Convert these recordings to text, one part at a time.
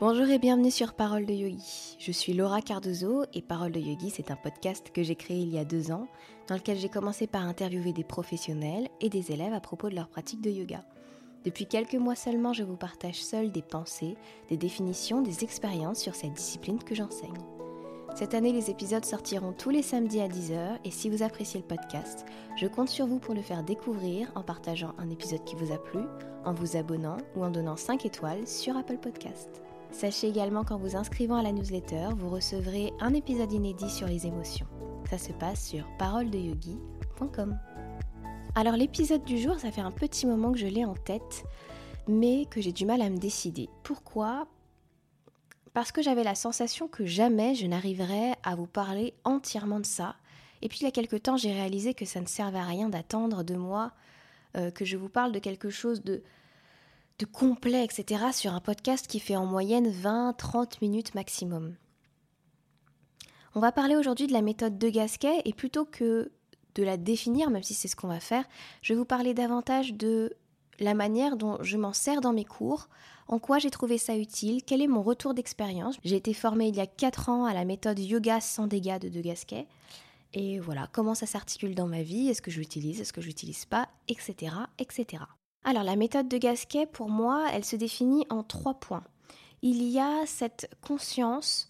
Bonjour et bienvenue sur Parole de Yogi. Je suis Laura Cardozo et Parole de Yogi, c'est un podcast que j'ai créé il y a deux ans, dans lequel j'ai commencé par interviewer des professionnels et des élèves à propos de leur pratique de yoga. Depuis quelques mois seulement, je vous partage seul des pensées, des définitions, des expériences sur cette discipline que j'enseigne. Cette année, les épisodes sortiront tous les samedis à 10h et si vous appréciez le podcast, je compte sur vous pour le faire découvrir en partageant un épisode qui vous a plu, en vous abonnant ou en donnant 5 étoiles sur Apple Podcast. Sachez également qu'en vous inscrivant à la newsletter, vous recevrez un épisode inédit sur les émotions. Ça se passe sur paroledeyogi.com. Alors l'épisode du jour, ça fait un petit moment que je l'ai en tête, mais que j'ai du mal à me décider. Pourquoi? Parce que j'avais la sensation que jamais je n'arriverais à vous parler entièrement de ça. Et puis il y a quelque temps, j'ai réalisé que ça ne servait à rien d'attendre de moi euh, que je vous parle de quelque chose de de complet, etc., sur un podcast qui fait en moyenne 20-30 minutes maximum. On va parler aujourd'hui de la méthode de Gasquet et plutôt que de la définir, même si c'est ce qu'on va faire, je vais vous parler davantage de la manière dont je m'en sers dans mes cours, en quoi j'ai trouvé ça utile, quel est mon retour d'expérience. J'ai été formée il y a 4 ans à la méthode yoga sans dégâts de De Gasquet. Et voilà, comment ça s'articule dans ma vie, est-ce que je l'utilise, est-ce que je l'utilise pas, etc., etc. Alors la méthode de Gasquet, pour moi, elle se définit en trois points. Il y a cette conscience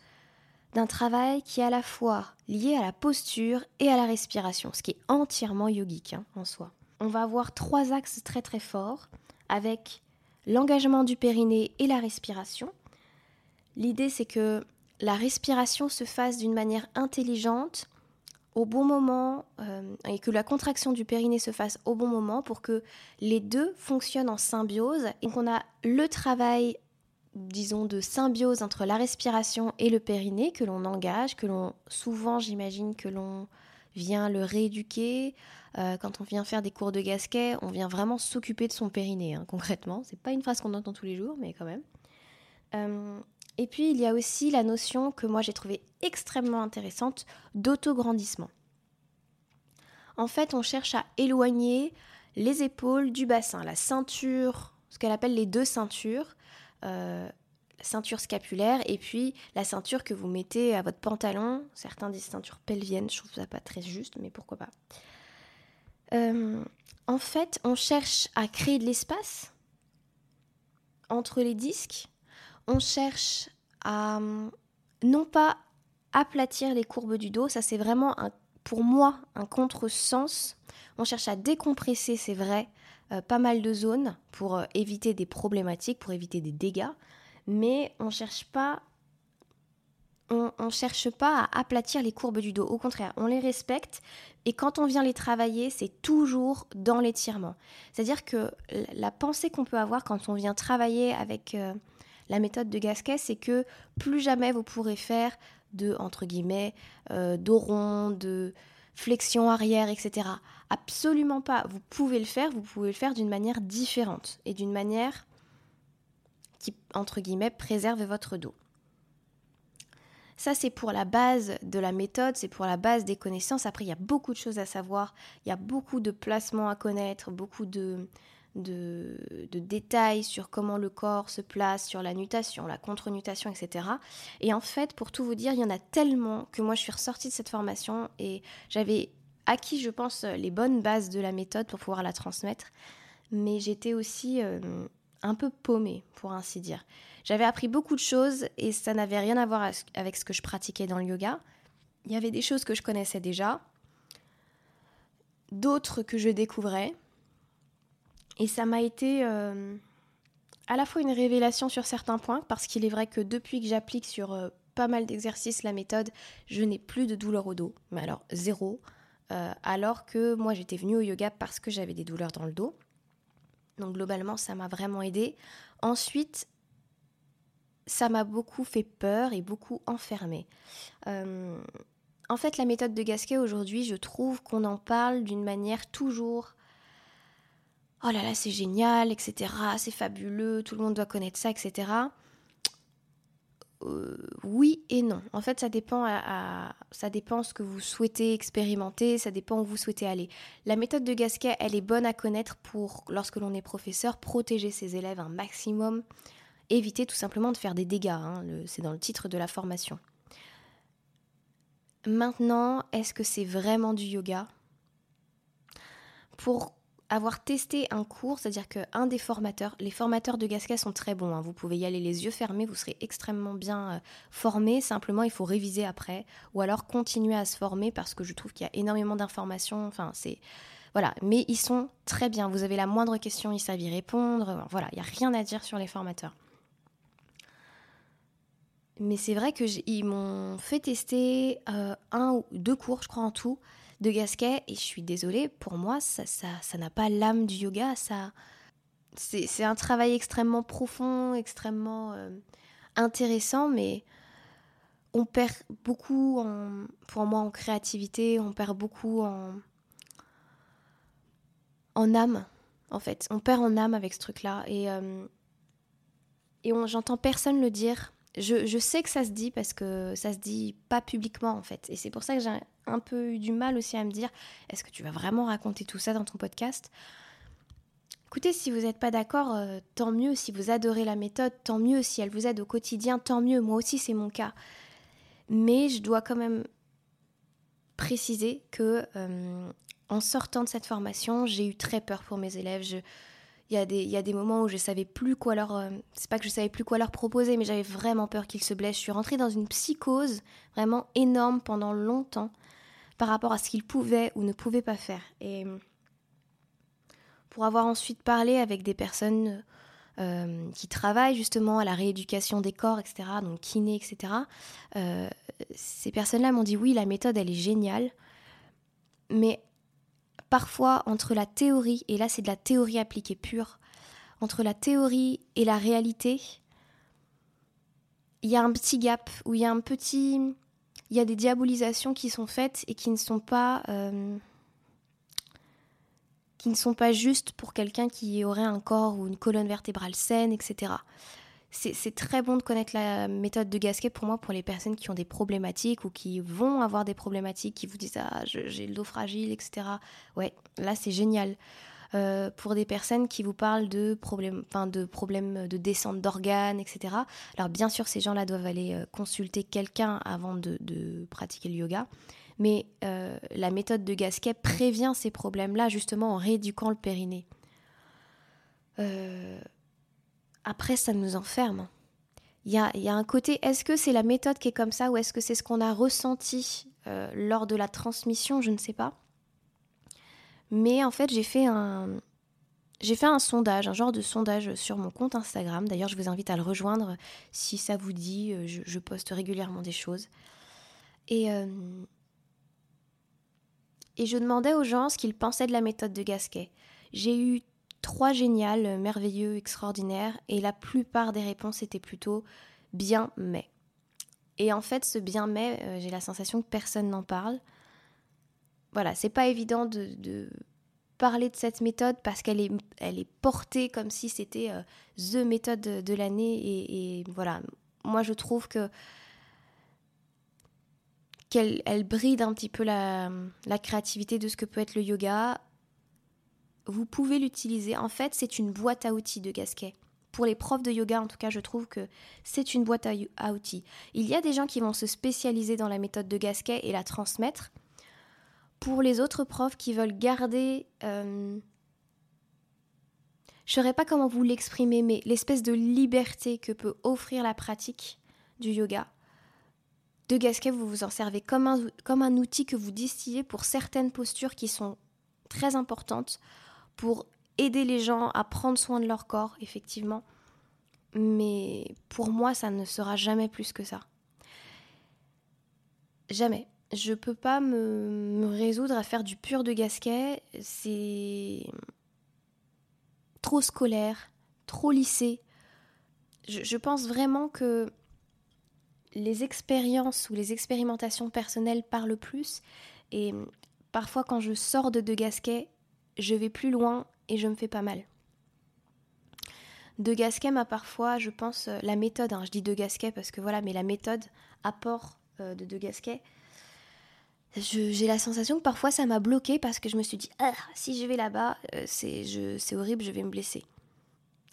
d'un travail qui est à la fois lié à la posture et à la respiration, ce qui est entièrement yogique hein, en soi. On va avoir trois axes très très forts avec l'engagement du périnée et la respiration. L'idée c'est que la respiration se fasse d'une manière intelligente au bon moment euh, et que la contraction du périnée se fasse au bon moment pour que les deux fonctionnent en symbiose et qu'on a le travail disons de symbiose entre la respiration et le périnée que l'on engage, que l'on souvent j'imagine que l'on vient le rééduquer. Euh, quand on vient faire des cours de gasquet, on vient vraiment s'occuper de son périnée, hein, concrètement. C'est pas une phrase qu'on entend tous les jours, mais quand même. Euh, et puis il y a aussi la notion que moi j'ai trouvée extrêmement intéressante d'autograndissement. En fait, on cherche à éloigner les épaules du bassin, la ceinture, ce qu'elle appelle les deux ceintures, euh, ceinture scapulaire et puis la ceinture que vous mettez à votre pantalon. Certains disent ceinture pelvienne, je trouve ça pas très juste, mais pourquoi pas. Euh, en fait, on cherche à créer de l'espace entre les disques on cherche à non pas aplatir les courbes du dos, ça c'est vraiment pour moi un contresens. On cherche à décompresser, c'est vrai, euh, pas mal de zones pour euh, éviter des problématiques, pour éviter des dégâts, mais on cherche pas on, ne cherche pas à aplatir les courbes du dos. Au contraire, on les respecte et quand on vient les travailler, c'est toujours dans l'étirement. C'est-à-dire que la pensée qu'on peut avoir quand on vient travailler avec euh, la méthode de Gasquet, c'est que plus jamais vous pourrez faire de, entre guillemets, euh, dos rond, de flexion arrière, etc. Absolument pas. Vous pouvez le faire, vous pouvez le faire d'une manière différente et d'une manière qui, entre guillemets, préserve votre dos. Ça, c'est pour la base de la méthode, c'est pour la base des connaissances. Après, il y a beaucoup de choses à savoir, il y a beaucoup de placements à connaître, beaucoup de, de, détails sur comment le corps se place, sur la nutation, la contre-nutation, etc. Et en fait, pour tout vous dire, il y en a tellement que moi je suis ressortie de cette formation et j'avais acquis, je pense, les bonnes bases de la méthode pour pouvoir la transmettre. Mais j'étais aussi euh, un peu paumée, pour ainsi dire. J'avais appris beaucoup de choses et ça n'avait rien à voir avec ce que je pratiquais dans le yoga. Il y avait des choses que je connaissais déjà, d'autres que je découvrais, et ça m'a été euh, à la fois une révélation sur certains points, parce qu'il est vrai que depuis que j'applique sur euh, pas mal d'exercices la méthode, je n'ai plus de douleur au dos, mais alors zéro. Euh, alors que moi j'étais venue au yoga parce que j'avais des douleurs dans le dos. Donc globalement ça m'a vraiment aidé. Ensuite, ça m'a beaucoup fait peur et beaucoup enfermé. en fait, la méthode de Gasquet aujourd'hui, je trouve qu'on en parle d'une manière toujours oh là là, c'est génial, etc., c'est fabuleux, tout le monde doit connaître ça, etc. Euh, oui et non. En fait, ça dépend, à, ça ce que vous souhaitez expérimenter, ça dépend où vous souhaitez aller. La méthode de Gasquet, elle est bonne à connaître pour, lorsque l'on est professeur, protéger ses élèves un maximum éviter tout simplement de faire des dégâts. Hein, c'est dans le titre de la formation. Maintenant, est-ce que c'est vraiment du yoga? Pour avoir testé un cours, c'est-à-dire qu'un des formateurs, les formateurs de Gasquet sont très bons, hein. vous pouvez y aller les yeux fermés, vous serez extrêmement bien euh, formé, simplement il faut réviser après, ou alors continuer à se former parce que je trouve qu'il y a énormément d'informations, enfin c'est... Voilà, mais ils sont très bien, vous avez la moindre question, ils savent y répondre, voilà, il n'y a rien à dire sur les formateurs. Mais c'est vrai qu'ils m'ont fait tester euh, un ou deux cours, je crois en tout, de Gasquet. Et je suis désolée, pour moi, ça ça, ça n'a pas l'âme du yoga. Ça, c'est un travail extrêmement profond, extrêmement euh, intéressant, mais on perd beaucoup, en, pour moi, en créativité. On perd beaucoup en, en âme, en fait. On perd en âme avec ce truc-là. Et, euh, et j'entends personne le dire je, sais que ça se dit parce que ça se dit pas publiquement en fait. Et c'est pour ça que j'ai un peu eu du mal aussi à me dire est-ce que tu vas vraiment raconter tout ça dans ton podcast? Écoutez, si vous n'êtes pas d'accord, euh, tant mieux. Si vous adorez la méthode, tant mieux. Si elle vous aide au quotidien, tant mieux. Moi aussi, c'est mon cas. Mais je dois quand même préciser que euh, en sortant de cette formation, j'ai eu très peur pour mes élèves. Il y, a des, moments où je savais. Euh, c'est pas que je savais plus quoi leur proposer, mais j'avais vraiment peur qu'ils se blessent. Je suis rentrée dans une psychose vraiment énorme pendant longtemps par rapport à ce qu'ils pouvaient ou ne pouvaient pas faire. Et pour avoir ensuite parlé avec des personnes euh, qui travaillent justement à la rééducation des corps, etc., donc kiné, etc., euh, ces personnes-là m'ont dit oui, la méthode, elle est géniale, mais parfois entre la théorie, et là c'est de la théorie appliquée pure, entre la théorie et la réalité, il y a un petit gap, où il y a un petit... Il y a des diabolisations qui sont faites et qui ne sont pas... Euh, qui ne sont pas justes pour quelqu'un qui aurait un corps ou une colonne vertébrale saine, etc c'est très bon de connaître la méthode de Gasquet pour moi, pour les personnes qui ont des problématiques ou qui vont avoir des problématiques, qui vous disent Ah, j'ai le dos fragile, etc. Ouais, là c'est génial. Euh, pour des personnes qui vous parlent de problèmes, enfin de problèmes de descente d'organes, etc. Alors bien sûr, ces gens-là doivent aller euh, consulter quelqu'un avant de, pratiquer le yoga, mais euh, la méthode de Gasquet prévient ces problèmes-là justement en rééduquant le périnée. Après, ça nous enferme. Il y a, un côté, est-ce que c'est la méthode qui est comme ça ou est-ce que c'est ce qu'on a ressenti lors de la transmission? Je ne sais pas. Mais en fait, j'ai fait un, j'ai fait un sondage, un genre de sondage sur mon compte Instagram. D'ailleurs, je vous invite à le rejoindre si ça vous dit. Euh, je, poste régulièrement des choses. Et, euh, et je demandais aux gens ce qu'ils pensaient de la méthode de Gasquet. J'ai eu trois géniales, merveilleux, extraordinaires, et la plupart des réponses étaient plutôt bien mais. Et en fait, ce bien mais, euh, j'ai la sensation que personne n'en parle. Voilà, c'est pas évident de, parler de cette méthode parce qu'elle est, portée comme si c'était euh, the méthode de, l'année. Et, voilà, moi je trouve que qu'elle elle bride un petit peu la, la créativité de ce que peut être le yoga vous pouvez l'utiliser. En fait, c'est une boîte à outils de Gasquet. Pour les profs de yoga, en tout cas, je trouve que c'est une boîte à outils. Il y a des gens qui vont se spécialiser dans la méthode de Gasquet et la transmettre. Pour les autres profs qui veulent garder... Euh, je ne saurais pas comment vous l'exprimer, mais l'espèce de liberté que peut offrir la pratique du yoga. De Gasquet, vous vous en servez comme un, comme un outil que vous distillez pour certaines postures qui sont très importantes pour aider les gens à prendre soin de leur corps, effectivement. Mais pour moi, ça ne sera jamais plus que ça. Jamais. Je ne peux pas me, résoudre à faire du pur de gasquet. C'est trop scolaire, trop lycée. je pense vraiment que les expériences ou les expérimentations personnelles parlent plus. Et parfois, quand je sors de De Gasquet, je vais plus loin et je me fais pas mal. De Gasquet m'a parfois, je pense, euh, la méthode, hein, je dis De Gasquet parce que voilà, mais la méthode, apport euh, de De Gasquet, j'ai la sensation que parfois ça m'a bloqué parce que je me suis dit, ah, si je vais là-bas, euh, c'est horrible, je vais me blesser.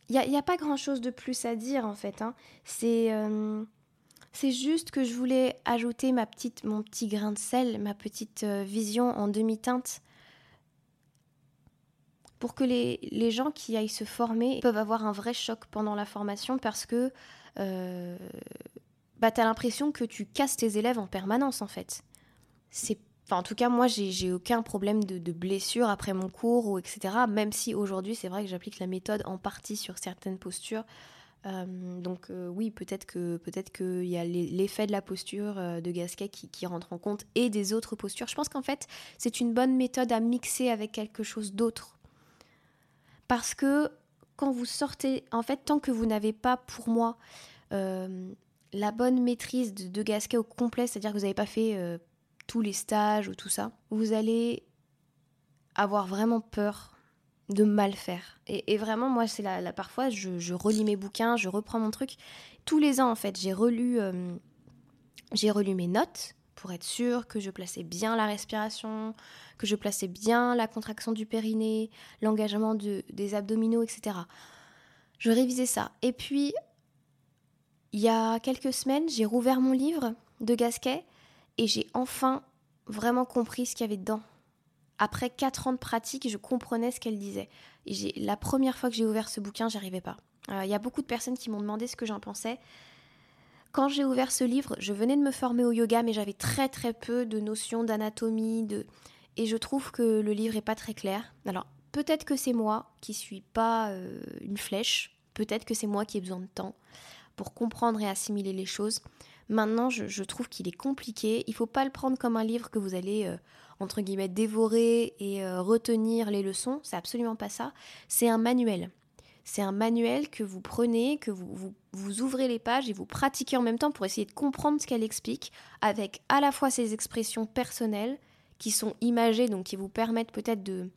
Il n'y a, pas grand-chose de plus à dire en fait. Hein. C'est euh, c'est juste que je voulais ajouter ma petite, mon petit grain de sel, ma petite euh, vision en demi-teinte pour que les, gens qui aillent se former peuvent avoir un vrai choc pendant la formation parce que bah, tu as l'impression que tu casses tes élèves en permanence en fait. En tout cas, moi, j'ai aucun problème de, blessure après mon cours ou etc. Même si aujourd'hui, c'est vrai que j'applique la méthode en partie sur certaines postures. Euh, donc euh, oui, peut-être que peut-être qu'il y a l'effet de la posture euh, de Gasquet qui, rentre en compte et des autres postures. Je pense qu'en fait, c'est une bonne méthode à mixer avec quelque chose d'autre. Parce que quand vous sortez, en fait, tant que vous n'avez pas, pour moi, la bonne maîtrise de Gasquet au complet, c'est-à-dire que vous n'avez pas fait tous les stages ou tout ça, vous allez avoir vraiment peur de mal faire. Et, vraiment, moi, c'est la, parfois, je, relis mes bouquins, je reprends mon truc. Tous les ans, en fait, j'ai relu, euh, j'ai relu mes notes pour être sûr que je plaçais bien la respiration, que je plaçais bien la contraction du périnée, l'engagement de, des abdominaux, etc. Je révisais ça. Et puis, il y a quelques semaines, j'ai rouvert mon livre de Gasquet et j'ai enfin vraiment compris ce qu'il y avait dedans. Après quatre ans de pratique, je comprenais ce qu'elle disait. Et la première fois que j'ai ouvert ce bouquin, j'arrivais pas. Il y a beaucoup de personnes qui m'ont demandé ce que j'en pensais. Quand j'ai ouvert ce livre, je venais de me former au yoga, mais j'avais très très peu de notions d'anatomie, de... et je trouve que le livre est pas très clair. Alors peut-être que c'est moi qui suis pas euh, une flèche, peut-être que c'est moi qui ai besoin de temps pour comprendre et assimiler les choses. Maintenant, je, trouve qu'il est compliqué. Il faut pas le prendre comme un livre que vous allez, euh, entre guillemets, dévorer et euh, retenir les leçons. C'est absolument pas ça. C'est un manuel. C'est un manuel que vous prenez, que vous, vous, ouvrez les pages et vous pratiquez en même temps pour essayer de comprendre ce qu'elle explique, avec à la fois ses expressions personnelles qui sont imagées, donc qui vous permettent peut-être de,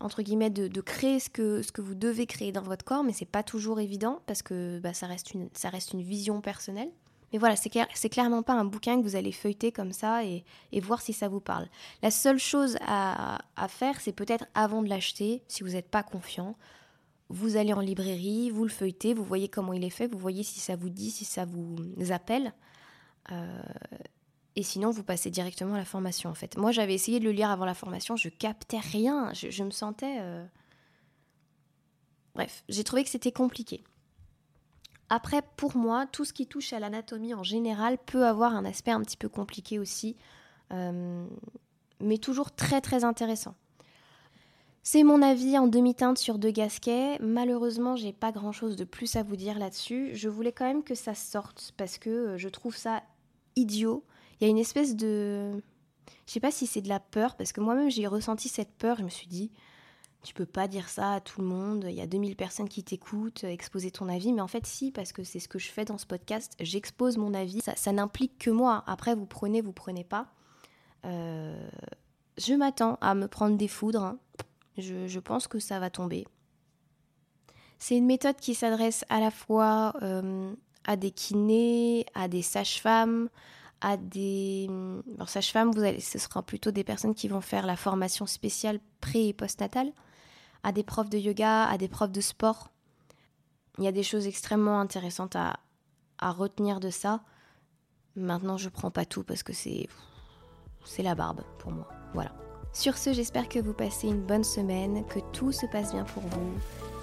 entre guillemets, de, créer ce que, ce que vous devez créer dans votre corps, mais c'est pas toujours évident parce que bah, ça, reste une, ça reste une vision personnelle. Mais voilà, c'est, clairement pas un bouquin que vous allez feuilleter comme ça et, voir si ça vous parle. La seule chose à, faire, c'est peut-être avant de l'acheter, si vous n'êtes pas confiant, vous allez en librairie, vous le feuilletez, vous voyez comment il est fait, vous voyez si ça vous dit, si ça vous appelle. Euh, et sinon, vous passez directement à la formation, en fait. Moi, j'avais essayé de le lire avant la formation, je captais rien, je, me sentais... Euh, bref, j'ai trouvé que c'était compliqué. Après, pour moi, tout ce qui touche à l'anatomie en général peut avoir un aspect un petit peu compliqué aussi, euh, mais toujours très très intéressant. C'est mon avis en demi-teinte sur De Gasquet. Malheureusement, j'ai pas grand chose de plus à vous dire là-dessus. Je voulais quand même que ça sorte parce que euh, je trouve ça idiot. Il y a une espèce de. Je sais pas si c'est de la peur, parce que moi-même j'ai ressenti cette peur. Je me suis dit, tu peux pas dire ça à tout le monde, il y a 2000 personnes qui t'écoutent, exposer ton avis, mais en fait si, parce que c'est ce que je fais dans ce podcast, j'expose mon avis, ça, n'implique que moi, après vous prenez, vous prenez pas. Euh, je m'attends à me prendre des foudres, hein. je, pense que ça va tomber. C'est une méthode qui s'adresse à la fois euh, à des kinés, à des sages-femmes, à des sages-femmes, vous allez, ce sera plutôt des personnes qui vont faire la formation spéciale pré et post-natale à des profs de yoga, à des profs de sport. Il y a des choses extrêmement intéressantes à, retenir de ça. Maintenant, je prends pas tout parce que c'est c'est la barbe pour moi. Voilà. Sur ce, j'espère que vous passez une bonne semaine, que tout se passe bien pour vous,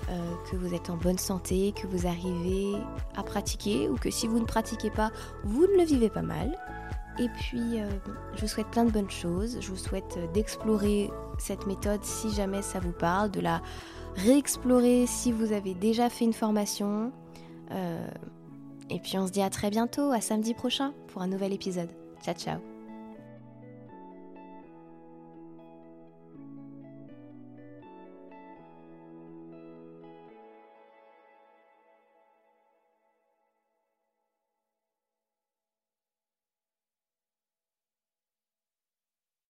euh, que vous êtes en bonne santé, que vous arrivez à pratiquer ou que si vous ne pratiquez pas, vous ne le vivez pas mal. Et puis, euh, je vous souhaite plein de bonnes choses. Je vous souhaite euh, d'explorer cette méthode si jamais ça vous parle, de la réexplorer si vous avez déjà fait une formation. Euh, et puis, on se dit à très bientôt, à samedi prochain, pour un nouvel épisode. Ciao, ciao